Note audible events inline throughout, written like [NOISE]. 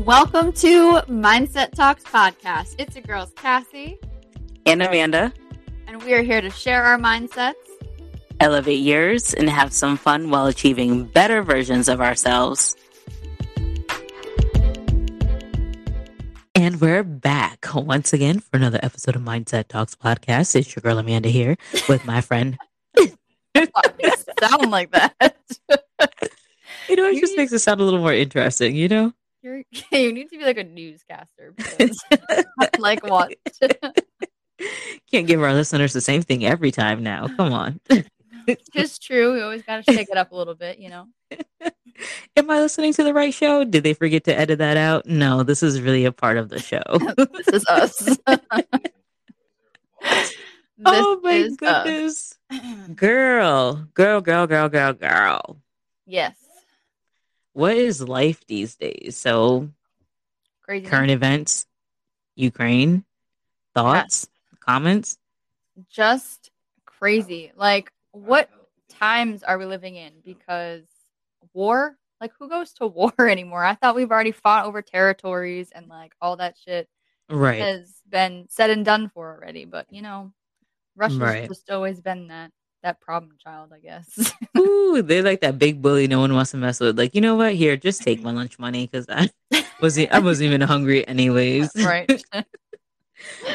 Welcome to Mindset Talks podcast. It's your girls, Cassie, and Amanda. And we are here to share our mindsets, elevate yours, and have some fun while achieving better versions of ourselves. And we're back once again for another episode of Mindset Talks podcast. It's your girl Amanda here with my friend. It [LAUGHS] sound like that. [LAUGHS] you know, it just makes it sound a little more interesting, you know? You're, [LAUGHS] you need to be like a newscaster. [LAUGHS] [LAUGHS] like what? Can't give our listeners the same thing every time now. Come on. It's true. We always got to shake it up a little bit, you know? Am I listening to the right show? Did they forget to edit that out? No, this is really a part of the show. this is us. oh my goodness. Us. Girl, girl, girl, girl, girl, girl. Yes what is life these days? So, Crazy. current events, Ukraine, thoughts, yes. comments? Just crazy. Like, what times are we living in? Because war, like, who goes to [LAUGHS] war anymore? I thought we've already fought over territories and like all that shit right. has been said and done for already. But, you know, Russia's right. just always been that that problem child, I guess. [LAUGHS] Ooh, they're like that big bully no one wants to mess with. Like, you know what? Here, just take my lunch money because I [LAUGHS] wasn't I wasn't even hungry anyways. [LAUGHS] Right.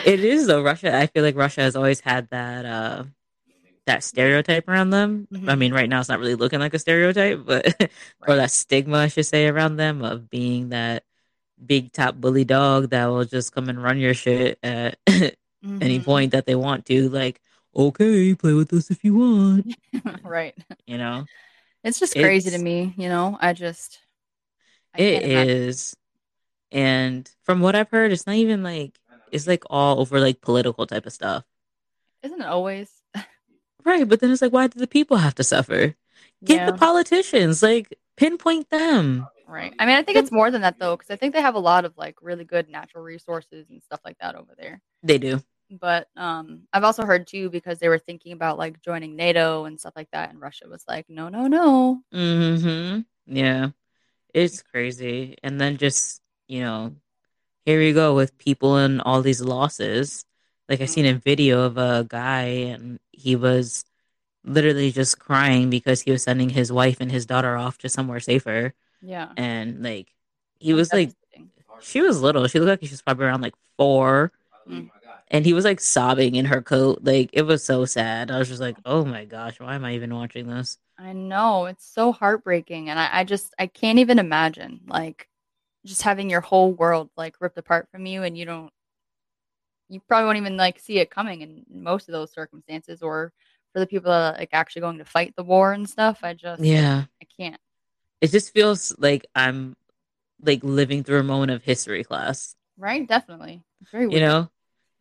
it is though. Russia. I feel like Russia has always had that uh that stereotype around them. Mm-hmm. I mean, right now it's not really looking like a stereotype, but right. or that stigma I should say around them of being that big top bully dog that will just come and run your shit at mm-hmm. any point that they want to. Like, okay, play with us if you want. [LAUGHS] right. You know, it's just crazy it's, to me. You know, I just. I it is. And from what I've heard, it's not even like, it's like all over like political type of stuff. Isn't it always? [LAUGHS] right. But then it's like, why do the people have to suffer? Get yeah. the politicians, like, pinpoint them. Right. I mean, I think it's more than that though, because I think they have a lot of like really good natural resources and stuff like that over there. They do but um, I've also heard too because they were thinking about like joining NATO and stuff like that, and Russia was like, no, no, no. Hmm. Yeah, it's crazy. And then just you know, here we go with people and all these losses. Like I seen a video of a guy, and he was literally just crying because he was sending his wife and his daughter off to somewhere safer. Yeah, and like he was like, she was little. She looked like she was probably around like four. Mm and he was like sobbing in her coat. Like it was so sad. I was just like, oh my gosh, why am I even watching this? I know it's so heartbreaking, and I, I just I can't even imagine like just having your whole world like ripped apart from you, and you don't you probably won't even like see it coming in most of those circumstances, or for the people that are like actually going to fight the war and stuff. I just yeah, I can't. It just feels like I'm like living through a moment of history class. Right, definitely. very weird. You know,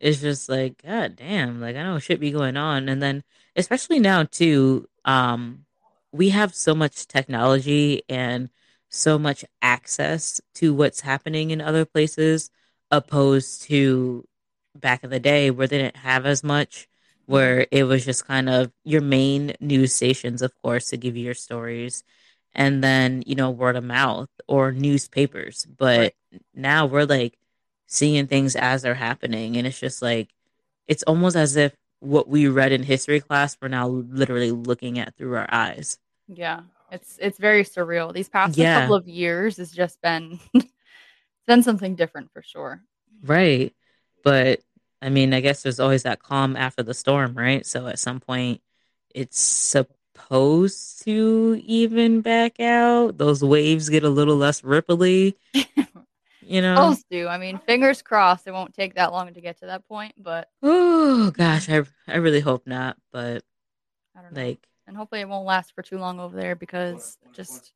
it's just like god damn like i know shit be going on and then especially now too um we have so much technology and so much access to what's happening in other places opposed to back in the day where they didn't have as much where it was just kind of your main news stations of course to give you your stories and then you know word of mouth or newspapers but right. now we're like seeing things as they're happening. And it's just like it's almost as if what we read in history class we're now literally looking at through our eyes. Yeah. It's it's very surreal. These past yeah. couple of years has just been [LAUGHS] it's been something different for sure. Right. But i mean i guess there's always that calm after the storm right? So at some point it's supposed to even back out. Those waves get a little less ripply [LAUGHS] you know? Supposed do i mean fingers crossed it won't take that long to get to that point but oh gosh i i really hope not but i don't know. like and hopefully it won't last for too long over there because just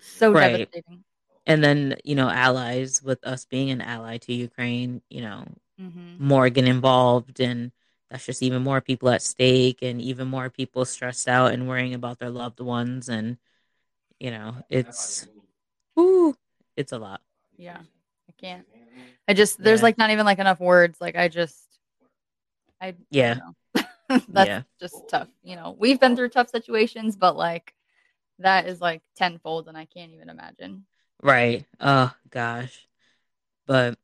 so right. devastating. And then you know allies with us being an ally to ukraine you know mm-hmm. more get involved and that's just even more people at stake and even more people stressed out and worrying about their loved ones and you know it's ooh, it's a lot yeah I can't. I just there's yeah. like not even like enough words. Like I just I yeah. [LAUGHS] That's yeah. just tough. You know, we've been through tough situations, but like that is like tenfold and I can't even imagine. Right. Oh gosh. But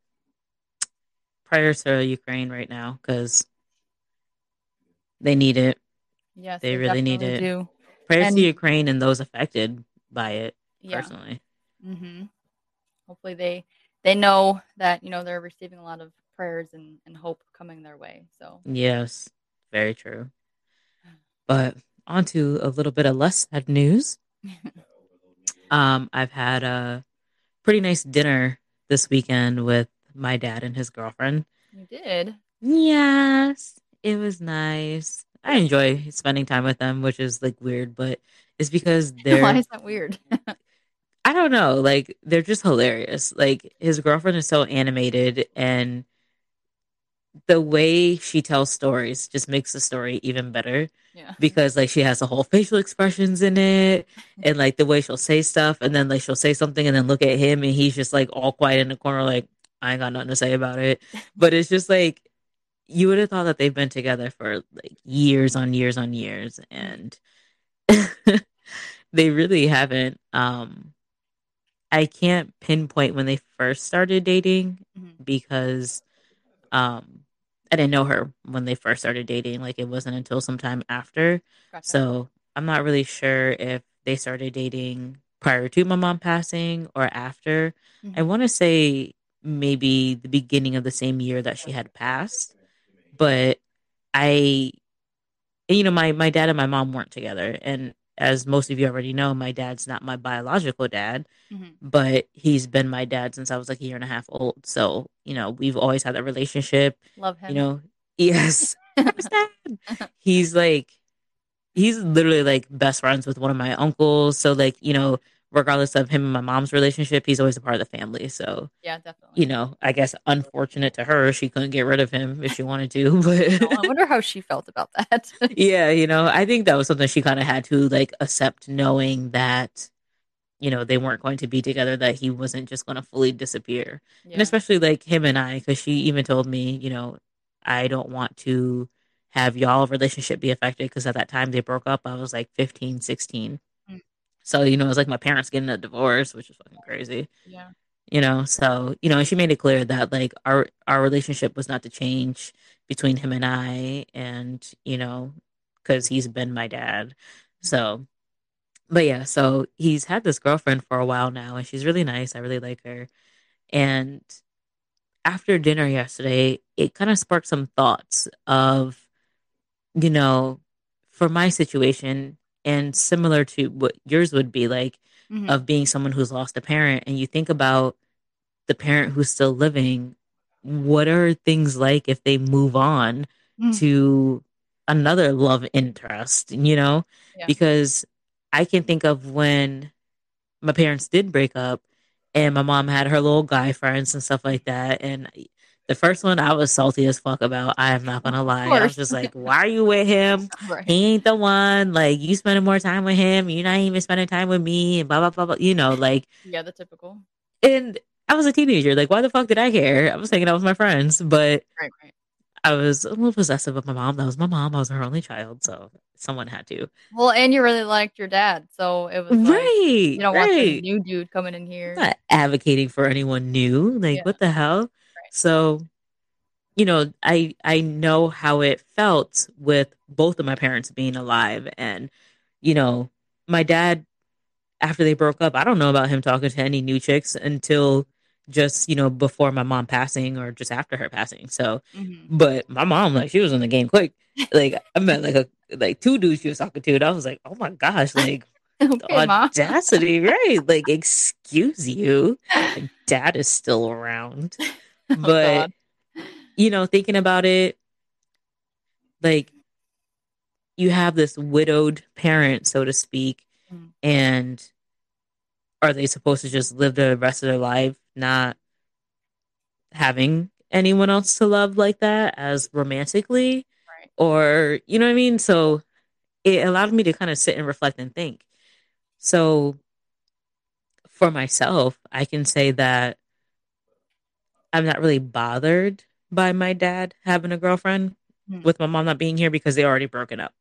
prayers to Ukraine right now because they need it. Yes, They they really need it. do. Prayers to Ukraine and those affected by it. yeah. Personally. hmm Hopefully they they know that, you know, they're receiving a lot of prayers and, and hope coming their way. So Yes. Very true. But on to a little bit of less sad news. [LAUGHS] Um, I've had a pretty nice dinner this weekend with my dad and his girlfriend. you did. Yes, it was nice. I enjoy spending time with them, which is like weird, but it's because [LAUGHS] they're why is that weird? [LAUGHS] I don't know, like they're just hilarious. Like his girlfriend is so animated and the way she tells stories just makes the story even better yeah. because like she has the whole facial expressions in it and like the way she'll say stuff and then like she'll say something and then look at him and he's just like all quiet in the corner like I ain't got nothing to say about it. [LAUGHS] But it's just like you would have thought that they've been together for like years on years on years and [LAUGHS] they really haven't um I can't pinpoint when they first started dating Mhm. because um I didn't know her when they first started dating like it wasn't until sometime after Gotcha. so I'm not really sure if they started dating prior to my mom passing or after I Mhm. want to say maybe the beginning of the same year that she had passed but I you know my my dad and my mom weren't together and as most of you already know my dad's not my biological dad Mhm. but he's been my dad since I was like a year and a half old. So you know we've always had that relationship Love him. you know. Yes. [LAUGHS] [LAUGHS] He's like he's literally like best friends with one of my uncles. So like you know regardless of him and my mom's relationship he's always a part of the family so yeah, definitely. you know i guess unfortunate to her she couldn't get rid of him if she wanted to [LAUGHS] [LAUGHS] Oh, I wonder how she felt about that. [LAUGHS] yeah you know i think that was something she kind of had to like accept knowing that you know they weren't going to be together that he wasn't just going to fully disappear and especially like him and i because she even told me you know i don't want to have y'all relationship be affected because at that time they broke up i was like 15 16 Mm. So you know it was like my parents getting a divorce which is fucking crazy. Yeah. you know so you know and she made it clear that like our our relationship was not to change between him and i and you know because he's been my dad. So but yeah so he's had this girlfriend for a while now and she's really nice. I really like her. And after dinner yesterday it kind of sparked some thoughts of you know for my situation and similar to what yours would be like Mhm. of being someone who's lost a parent and you think about the parent who's still living, what are things like if they move on Mm. to another love interest, you know? Yeah. Because I can think of when my parents did break up and my mom had her little guy friends and stuff like that. And the first one I was salty as fuck about. I am not gonna lie. I was just like, [LAUGHS] why are you with him? Right. He ain't the one. Like you spending more time with him. You're not even spending time with me and blah blah blah blah. You know, like Yeah, the typical. and I was a teenager. Like, why the fuck did I care? I was hanging out with my friends, but Right, right. I was a little possessive of my mom. That was my mom. I was her only child, so someone had to. Well, and you really liked your dad, so it was like Right, you don't want the right. new dude coming in here. I'm not advocating for anyone new. Like, Yeah. what the hell? So, you know, I I know how it felt with both of my parents being alive, and you know, my dad after they broke up, I don't know about him talking to any new chicks until just you know before my mom passing or just after her passing. So, Mhm. but my mom like she was in the game quick. Like I met like a like two dudes she was talking to, and I was like, oh my gosh, [LAUGHS] like okay, audacity, right? Like, excuse you, dad is still around, [LAUGHS] [LAUGHS] Oh, but God. you know, thinking about it, like you have this widowed parent, so to speak, Mm. and are they supposed to just live the rest of their life not having anyone else to love like that as romantically? Right. Or, you know what I mean? So it allowed me to kind of sit and reflect and think. So for myself, I can say that I'm not really bothered by my dad having a girlfriend Hmm. with my mom not being here because they already broken up.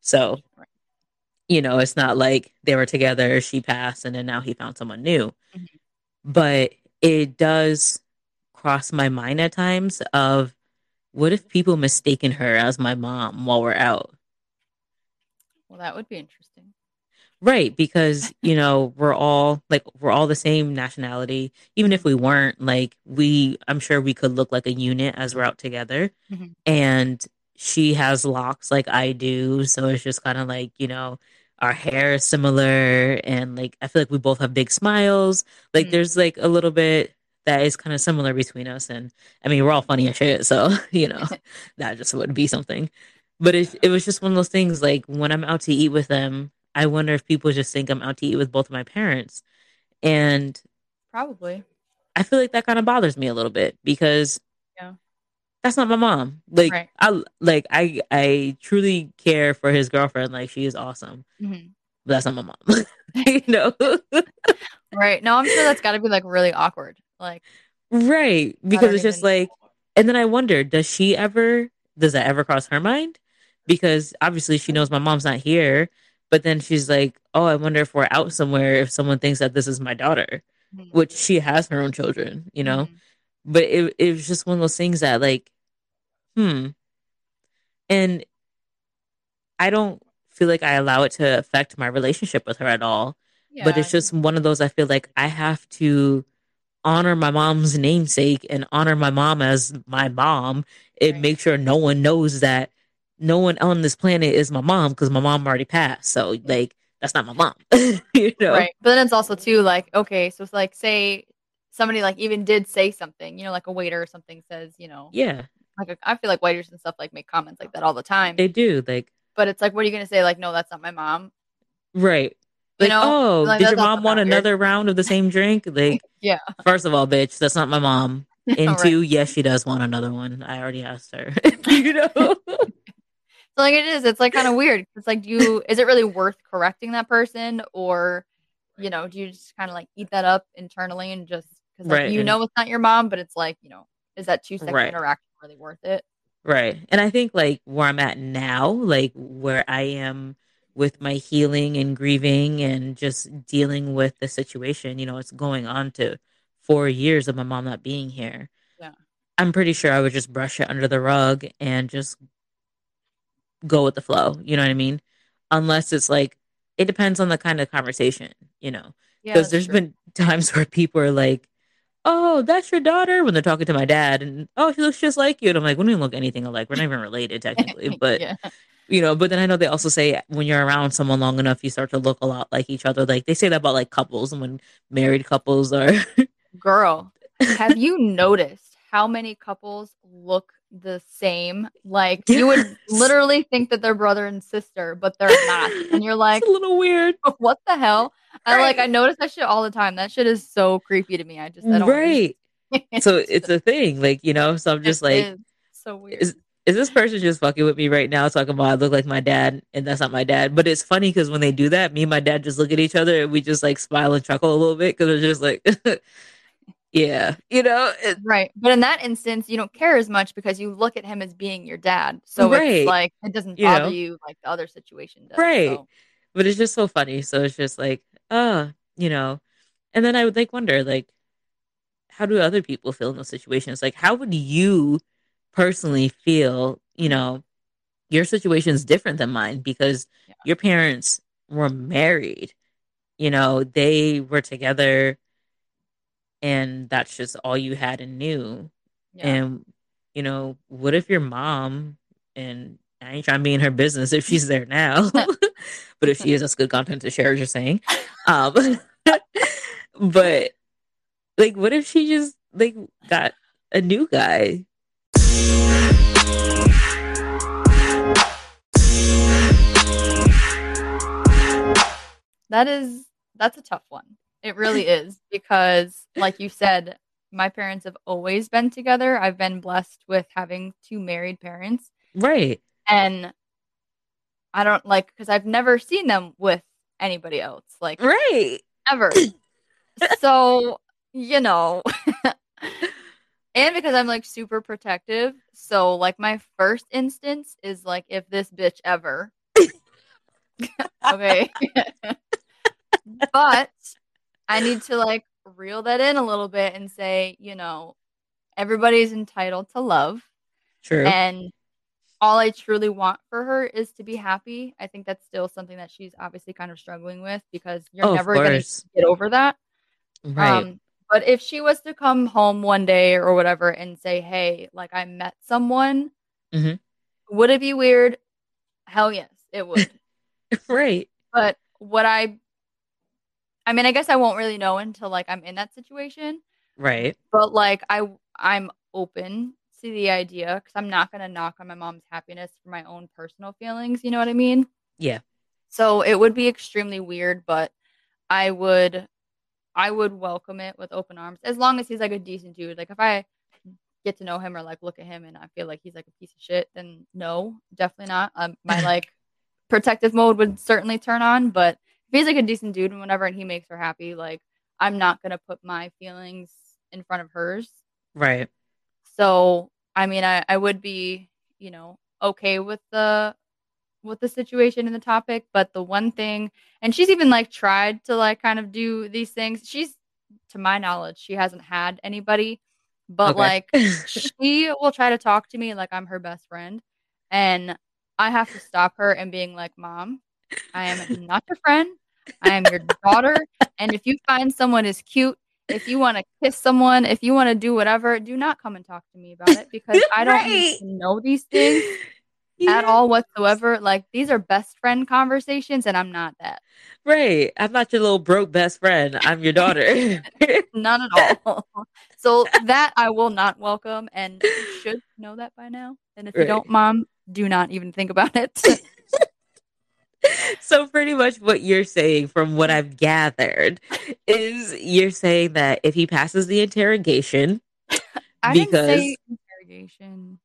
So, you know, it's not like they were together, she passed, and then now he found someone new. Mhm. but it does cross my mind at times of what if people mistaken her as my mom while we're out? Well, that would be interesting. Right, because [LAUGHS] you know we're all like we're all the same nationality. Even if we weren't, like we, I'm sure we could look like a unit as we're out together. Mhm. And she has locks like I do, so it's just kind of like you know our hair is similar, and like I feel like we both have big smiles. Like Mhm. there's like a little bit that is kind of similar between us, and I mean we're all funny as shit, so [LAUGHS] you know [LAUGHS] that just would be something. But it it was just one of those things. Like when I'm out to eat with them, I wonder if people just think I'm out to eat with both of my parents, and Probably. I feel like that kind of bothers me a little bit because Yeah. that's not my mom. Like Right. I like I I truly care for his girlfriend. Like she is awesome, Mhm. but that's not my mom. [LAUGHS] you know, [LAUGHS] Right. No, I'm sure that's got to be like really awkward. Like, right? Because it's just like, and then I wonder, does she ever? Does that ever cross her mind? Because obviously she knows my mom's not here, but then she's like, oh, I wonder if we're out somewhere if someone thinks that this is my daughter, Mhm. which she has her own children, you know. Mhm. but it it was just one of those things that like hmm and i don't feel like i allow it to affect my relationship with her at all but it's just one of those i feel like i have to honor my mom's namesake and honor my mom as my mom and Right. make sure no one knows that no one on this planet is my mom because my mom already passed so like that's not my mom [LAUGHS] you know Right. But then it's also too like, okay, so it's like say somebody like even did say something, you know, like a waiter or something says, you know, yeah like a, I feel like waiters and stuff like make comments like that all the time. they do like but it's like, what are you gonna say? Like, no, that's not my mom. right You like know? oh Like, did your mom want not weird. another round of the same drink [LAUGHS] like Yeah. First of all, bitch, that's not my mom. [LAUGHS] And Right. two, yes, she does want another one. I already asked her. you know? So like it is. It's like kind of weird. It's like, do you is it really worth correcting that person, or you know, do you just kind of like eat that up internally and just because like, Right, you know it's not your mom, but it's like you know, is that two second Right. interaction really worth it? right. And I think like where I'm at now, like where I am with my healing and grieving and just dealing with the situation, you know, it's going on to four years of my mom not being here. Yeah. I'm pretty sure I would just brush it under the rug and just go with the flow. You know what I mean? Unless it's like, it depends on the kind of conversation, you know? Because that's there's true. been times [LAUGHS] where people are like, "Oh, that's your daughter," when they're talking to my dad, and oh, she looks just like you, and I'm like, we don't even look anything alike. We're not even related [LAUGHS] technically, but yeah, you know. But then I know they also say when you're around someone long enough, you start to look a lot like each other. Like they say that about like couples, and when married couples are, girl, have [LAUGHS] you noticed how many couples look the same? Like [LAUGHS] you would literally think that they're brother and sister, but they're not, and you're [LAUGHS] like, it's a little weird, oh, what the hell? I like I notice that shit all the time. That shit is so creepy to me. I just I don't right? So [LAUGHS] it's a thing, like you know. So I'm just It like, is so weird. is is this person just fucking with me right now talking about I look like my dad and that's not my dad? But it's funny because when they do that, me and my dad just look at each other and we just like smile and chuckle a little bit because we're just like, yeah, you know, it, Right. But in that instance, you don't care as much because you look at him as being your dad. So Right. it's like it doesn't You bother know? you like the other situation does. Right. So, but it's just so funny. So it's just like, uh, you know, and then I would like wonder like, how do other people feel in those situations? Like, how would you personally feel? You know, your situation is different than mine because Yeah. your parents were married. You know, they were together, and that's just all you had and knew. yeah. And you know, what if your mom and I ain't trying to be in her business if she's there now, [LAUGHS] but if she is, that's good content to share. Just saying. Um, [LAUGHS] but like, what if she just like got a new guy? That is that's a tough one. It really is because like you said, my parents have always been together. I've been blessed with having two married parents Right. and I don't like cuz I've never seen them with anybody else like Right. ever. [COUGHS] so, you know, [LAUGHS] and because I'm like super protective, so like my first instance is like if this bitch ever. [COUGHS] [LAUGHS] okay. [LAUGHS] but I need to like reel that in a little bit and say, you know, everybody's entitled to love. True. And all I truly want for her is to be happy. I think that's still something that she's obviously kind of struggling with because you're Oh, never going to get over that. Right. Um, but if she was to come home one day or whatever and say, "Hey, like I met someone," Mhm. would it be weird? Hell yes, it would. [LAUGHS] right. but what I, I mean, I guess I won't really know until like I'm in that situation. Right. But like I, I'm open to the idea because I'm not gonna knock on my mom's happiness for my own personal feelings. You know what I mean? Yeah. So it would be extremely weird, but I would I would welcome it with open arms as long as he's like a decent dude. Like if I get to know him or like look at him and I feel like he's like a piece of shit, then no, definitely not. Um my [LAUGHS] like protective mode would certainly turn on, but if he's like a decent dude and whatever and he makes her happy, like I'm not gonna put my feelings in front of hers. Right. So I mean I, I would be, you know, okay with the with the situation and the topic, but the one thing and she's even like tried to like kind of do these things. She's to my knowledge, she hasn't had anybody, but Okay. like [LAUGHS] she will try to talk to me like I'm her best friend. And I have to stop her and being like, Mom, I am not your friend. I am your daughter. And if you find someone is cute, if you want to kiss someone, if you want to do whatever, do not come and talk to me about it because I don't need Right. to know these things Yeah. at all whatsoever. Like these are best friend conversations, and I'm not that. Right. I'm not your little broke best friend. I'm your daughter. [LAUGHS] None at all. so that I will not welcome, and you should know that by now. And if you don't, mom, do not even think about it. [LAUGHS] [LAUGHS] so pretty much what you're saying from what I've gathered is you're saying that if he passes the interrogation, I Because- didn't say interrogation.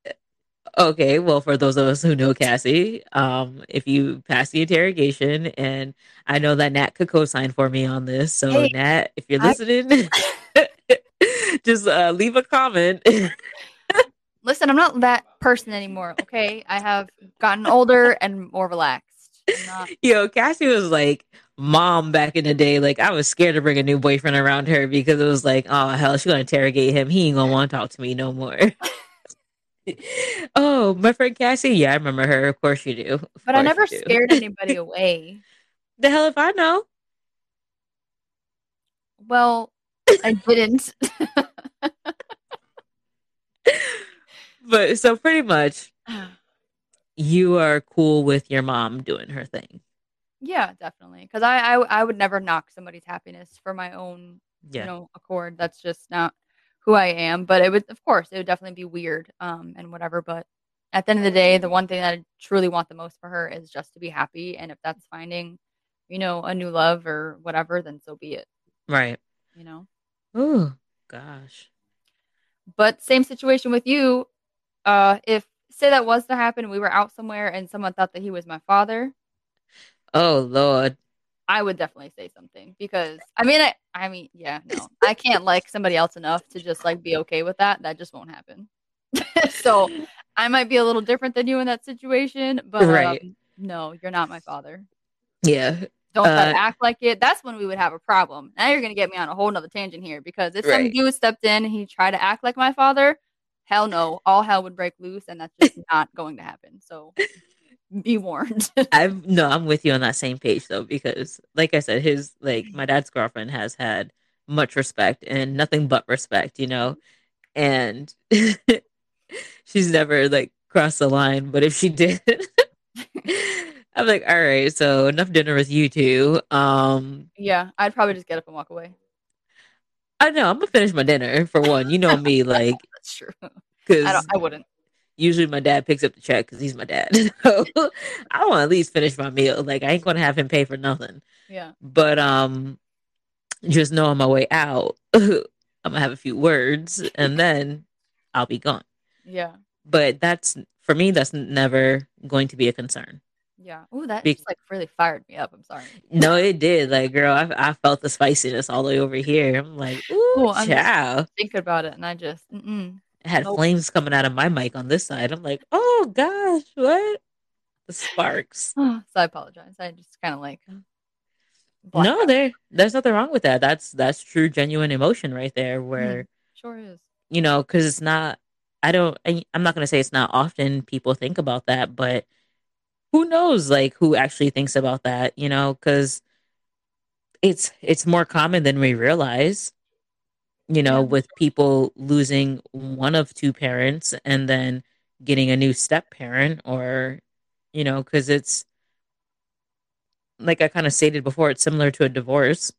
okay, well for those of us who know Cassie, um, if you pass the interrogation and I know that Nat could co-sign for me on this. So Hey, Nat, if you're I- listening, [LAUGHS] just uh, leave a comment. [LAUGHS] Listen, I'm not that person anymore. Okay, I have gotten older and more relaxed. Not. [LAUGHS] Yo, Cassie was like mom back in the day. Like I was scared to bring a new boyfriend around her because it was like, oh hell, she's gonna interrogate him. He ain't gonna want to talk to me no more. [LAUGHS] oh, my friend Cassie. Yeah, I remember her. Of course you do. Of But I never scared [LAUGHS] anybody away. The hell if I know. Well, I didn't. But so pretty much, [SIGHS] oh. You are cool with your mom doing her thing. yeah, definitely. Because I, I I would never knock somebody's happiness for my own Yeah. you know accord. That's just not who I am. But it would, of course, it would definitely be weird, um, and whatever. But at the end of the day, the one thing that I truly want the most for her is just to be happy. And if that's finding, you know, a new love or whatever, then so be it. Right. You know. Oh gosh. But same situation with you. Uh, if say that was to happen, we were out somewhere and someone thought that he was my father, Oh lord. I would definitely say something because I mean, I, I mean, yeah, no, I can't like somebody else enough to just like be okay with that. That just won't happen. [LAUGHS] so I might be a little different than you in that situation, but Right. um, no, you're not my father. Yeah. Don't Uh, act like it. That's when we would have a problem. Now you're gonna get me on a whole nother tangent here because if some dude stepped in and he tried to act like my father, hell no, all hell would break loose, and that's just not going to happen. So [LAUGHS] be warned. I'm no, I'm with you on that same page though, because like I said, his like my dad's girlfriend has had much respect and nothing but respect, you know, and [LAUGHS] she's never like crossed the line. But if she did, [LAUGHS] I'm like, all right, so enough dinner with you two. Um, yeah, I'd probably just get up and walk away. I know I'm gonna finish my dinner for one. You know me, like true. [LAUGHS] Because don't. I wouldn't. usually my dad picks up the check because he's my dad. [LAUGHS] So I want to at least finish my meal. Like I ain't gonna have him pay for nothing. Yeah. but um just know on my way out [LAUGHS] i'm gonna have a few words and then i'll be gone Yeah. but that's for me that's never going to be a concern Yeah. Ooh, that Be- just like really fired me up. I'm sorry. no it did like girl i, I felt the spiciness all the way over here i'm like ooh I'm just- Think about it, and I just. Mm-mm. I had Nope. flames coming out of my mic on this side i'm like oh gosh what the sparks [SIGHS] so I apologize. I just kind of like no, there there's nothing wrong with that. That's that's true, genuine emotion right there. Where mm, sure is. You know, because it's not. I don't. I, I'm not going to say it's not often people think about that, but who knows? Like who actually thinks about that? You know, because it's it's more common than we realize. You know, with people losing one of two parents and then getting a new step parent, or you know, because it's like I kind of stated before, it's similar to a divorce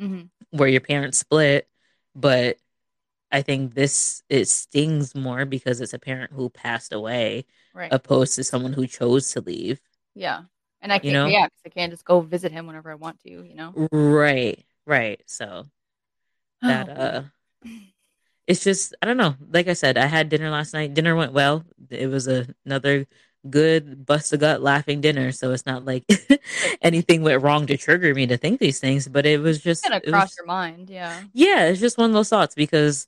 mm-hmm. where your parents split, but I think this it stings more because it's a parent who passed away, right. opposed to someone who chose to leave. Yeah, and I can't. You know? Yeah, because I can't just go visit him whenever I want to. You know. Right. Right. So [SIGHS] that uh, it's just I don't know. Like I said, I had dinner last night. Dinner went well. It was a, another good bust a gut laughing dinner. So it's not like [LAUGHS] anything went wrong to trigger me to think these things, but it was just kind of cross your mind. Yeah. Yeah. It's just one of those thoughts because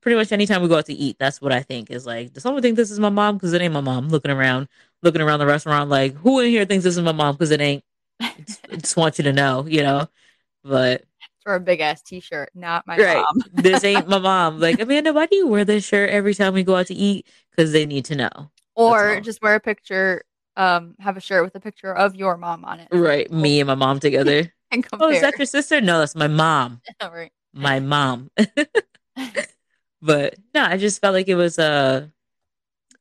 pretty much anytime we go out to eat, that's what I think is like, does someone think this is my mom? Cause it ain't my mom looking around, looking around the restaurant. Like who in here thinks this is my mom? Cause it ain't, [LAUGHS] just want you to know, you know, but for a big ass t-shirt, not my right. mom. [LAUGHS] this ain't my [LAUGHS] mom. Like, Amanda, why do you wear this shirt every time we go out to eat? Cause they need to know or just wear a picture um have a shirt with a picture of your mom on it right me and my mom together and compare. oh is that your sister no that's my mom right my mom [LAUGHS] but no i just felt like it was a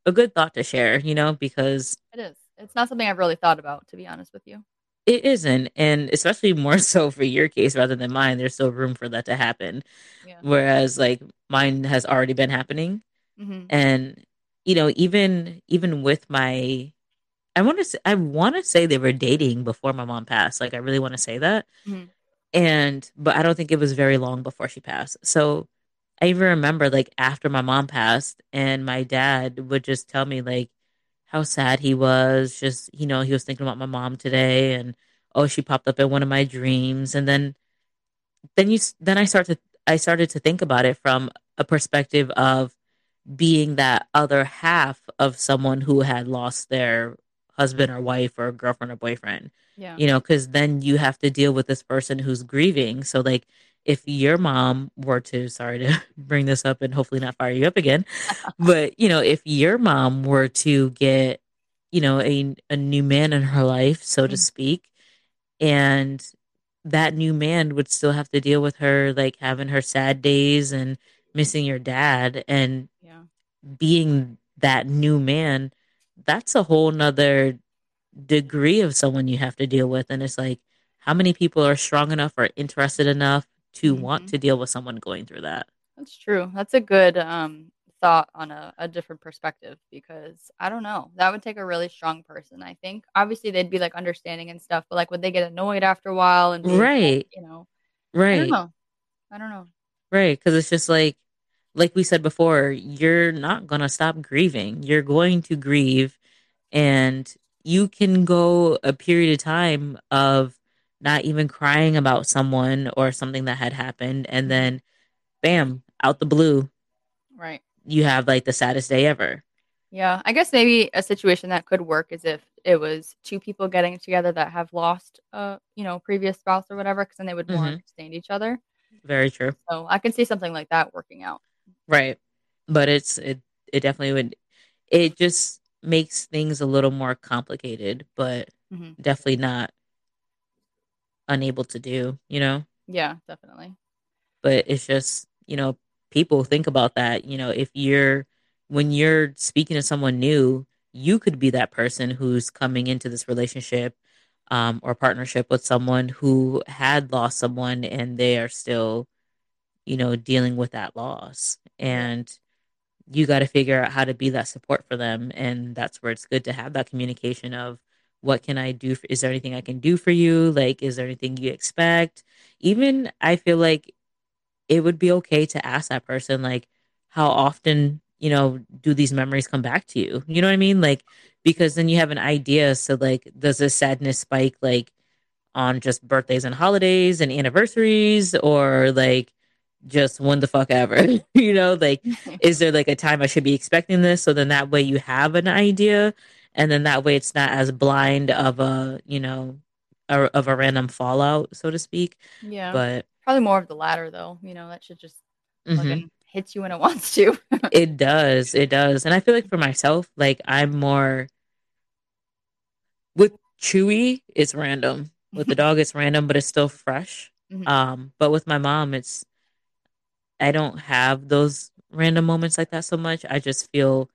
a good thought to share you know because it is it's not something i've really thought about to be honest with you it isn't and especially more [LAUGHS] so for your case rather than mine there's still room for that to happen yeah. whereas like mine has already been happening mm-hmm. and you know, even even with my I want to say, I want to say they were dating before my mom passed. Like I really want to say that. Mm-hmm. And but I don't think it was very long before she passed. So I even remember like after my mom passed and my dad would just tell me like how sad he was, just you know, he was thinking about my mom today and oh, she popped up in one of my dreams and then then you then I started I started to think about it from a perspective of being that other half of someone who had lost their husband or wife or girlfriend or boyfriend. Yeah. You know, because then you have to deal with this person who's grieving. So, like, if your mom were to, sorry to [LAUGHS] bring this up and hopefully not fire you up again, but, you know, if your mom were to get, you know, a, a new man in her life, so mm-hmm. to speak, and that new man would still have to deal with her, like having her sad days and missing your dad. And being that new man, that's a whole nother degree of someone you have to deal with. And it's like, how many people are strong enough or interested enough to mm-hmm. want to deal with someone going through that? That's true. That's a good um, thought on a, a, different perspective because I don't know. That would take a really strong person, I think. Obviously, they'd be like understanding and stuff, but like, would they get annoyed after a while? And right, like, you know, right. I don't know. I don't know. Right, because it's just like like we said before, you're not to stop grieving. You're going to grieve and you can go a period of time of not even crying about someone or something that had happened and then bam, out the blue. Right. You have like the saddest day ever. Yeah, I guess maybe a situation that could work is if it was two people getting together that have lost, a you know, previous spouse or whatever, because then they would more mm-hmm. understand each other. Very true. So I can see something like that working out. Right. But it's it it definitely would it just makes things a little more complicated, but mm-hmm. definitely not unable to do, you know? Yeah, definitely. But it's just, you know, people think about that, you know, if you're when you're speaking to someone new, you could be that person who's coming into this relationship um, or partnership with someone who had lost someone and they are still you know, dealing with that loss. And you got to figure out how to be that support for them. And that's where it's good to have that communication of what can I do? For, is there anything I can do for you? Like, is there anything you expect? Even I feel like it would be okay to ask that person, like, how often, you know, do these memories come back to you? You know what I mean? Like, because then you have an idea. So, like, does this sadness spike like on just birthdays and holidays and anniversaries, or like, just when the fuck ever [LAUGHS] you know like [LAUGHS] is there like a time i should be expecting this so then that way you have an idea and then that way it's not as blind of a you know a, of a random fallout, so to speak. Yeah. But Probably more of the latter though. You know, that should just mhm. fucking hits you when it [LAUGHS] wants to. [LAUGHS] it does, it does, and I feel like for myself, like I'm more with Chewy, it's random. With the [LAUGHS] dog, it's random, but it's still fresh. Mhm. Um, but with my mom, it's I don't have those random moments like that so much. I just feel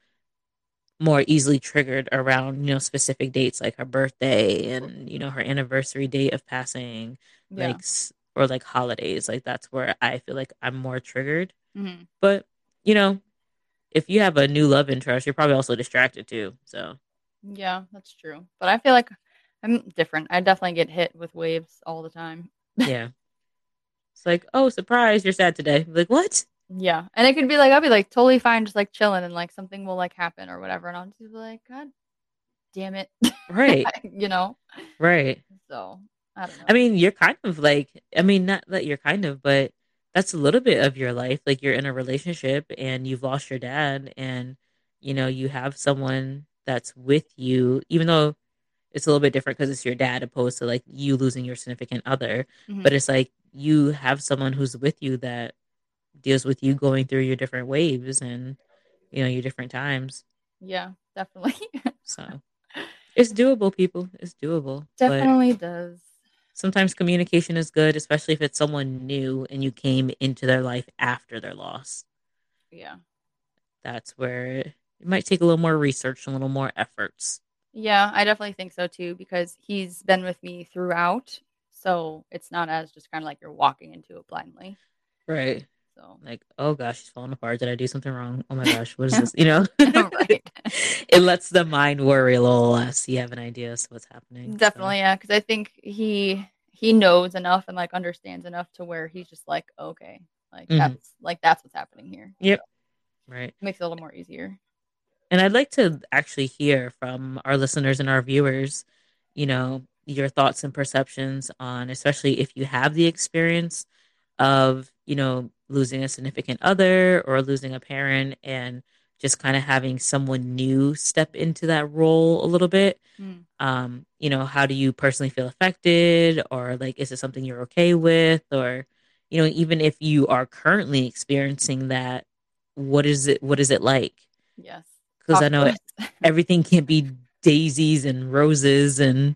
more easily triggered around you know specific dates like her birthday and you know her anniversary date of passing yeah. like or like holidays like that's where i feel like i'm more triggered Mhm. but you know if you have a new love interest you're probably also distracted too so Yeah, that's true. But I feel like I'm different. I definitely get hit with waves all the time. [LAUGHS] yeah it's like oh surprise you're sad today like what Yeah. And it could be like I'll be like totally fine just like chilling and like something will like happen or whatever and I'll just be like god damn it. right [LAUGHS] you know. right So, I don't know. I mean, you're kind of like, I mean, not that you're kind of, but that's a little bit of your life. Like you're in a relationship and you've lost your dad, and you know, you have someone that's with you, even though it's a little bit different because it's your dad opposed to like you losing your significant other. Mhm. But it's like you have someone who's with you that deals with you going through your different waves and, you know, your different times. yeah, definitely. [LAUGHS] So it's doable, people. It's doable. Definitely does. sometimes communication is good, especially if it's someone new and you came into their life after their loss. Yeah. That's where it, it might take a little more research, a little more efforts. Yeah, I definitely think so too because he's been with me throughout. So it's not as just kind of like you're walking into it blindly. Right. So, Like, oh gosh, she's falling apart. Did I do something wrong? Oh my gosh, what is [LAUGHS] this? You know? [LAUGHS] [LAUGHS] it lets the mind worry a little less. You have an idea as to what's happening. so. Definitely, yeah, because I think he he knows enough and like understands enough to where he's just like, okay, like Mhm. that's like that's what's happening here. Yep. Right. Makes it a little more easier. And I'd like to actually hear from our listeners and our viewers, you know, your thoughts and perceptions on, especially if you have the experience of, you know, losing a significant other or losing a parent and just kind of having someone new step into that role a little bit. Mm. Um, you know, how do you personally feel affected? Or like, is it something you're okay with? Or, you know, even if you are currently experiencing that, what is it, what is it like? Yes. Because I know [LAUGHS] everything can't be daisies and roses and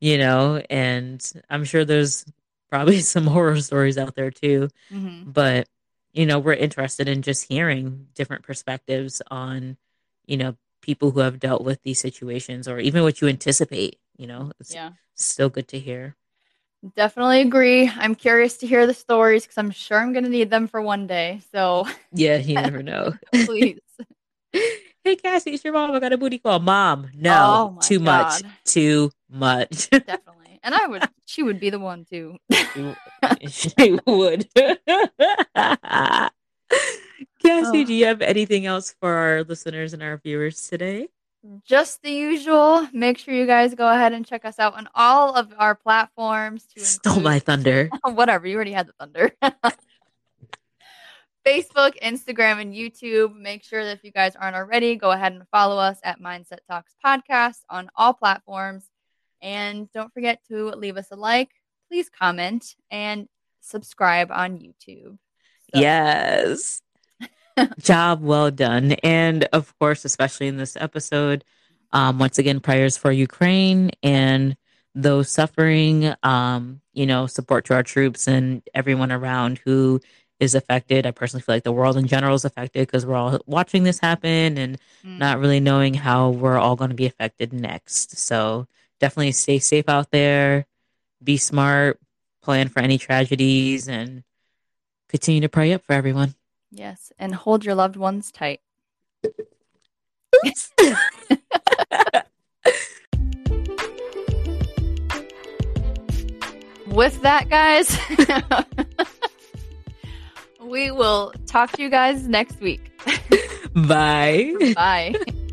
you know and i'm sure there's probably [LAUGHS] some horror stories out there too Mhm. but you know we're interested in just hearing different perspectives on you know people who have dealt with these situations or even what you anticipate you know it's Yeah. still good to hear Definitely agree. I'm curious to hear the stories because I'm sure I'm going to need them for one day. So yeah you never [LAUGHS] know please. [LAUGHS] hey cassie it's your mom i got a booty call mom Oh no my too much too much Definitely. And I would, she would be the one too. [LAUGHS] she would. [LAUGHS] Cassie, Oh. do you have anything else for our listeners and our viewers today? Just the usual. Make sure you guys go ahead and check us out on all of our platforms. To Stole my thunder. [LAUGHS] whatever you already had the thunder facebook instagram and youtube make sure that if you guys aren't already go ahead and follow us at mindset talks podcast on all platforms and don't forget to leave us a like please comment and subscribe on youtube So, Yes. [LAUGHS] Job well done. And of course, especially in this episode, um, once again, prayers for Ukraine and those suffering, um, you know, support to our troops and everyone around who is affected. I personally feel like the world in general is affected because we're all watching this happen and mm, not really knowing how we're all going to be affected next. So definitely stay safe out there, be smart, plan for any tragedies, and continue to pray up for everyone. yes and hold your loved ones tight [LAUGHS] with that guys [LAUGHS] we will talk to you guys next week Bye. bye [LAUGHS]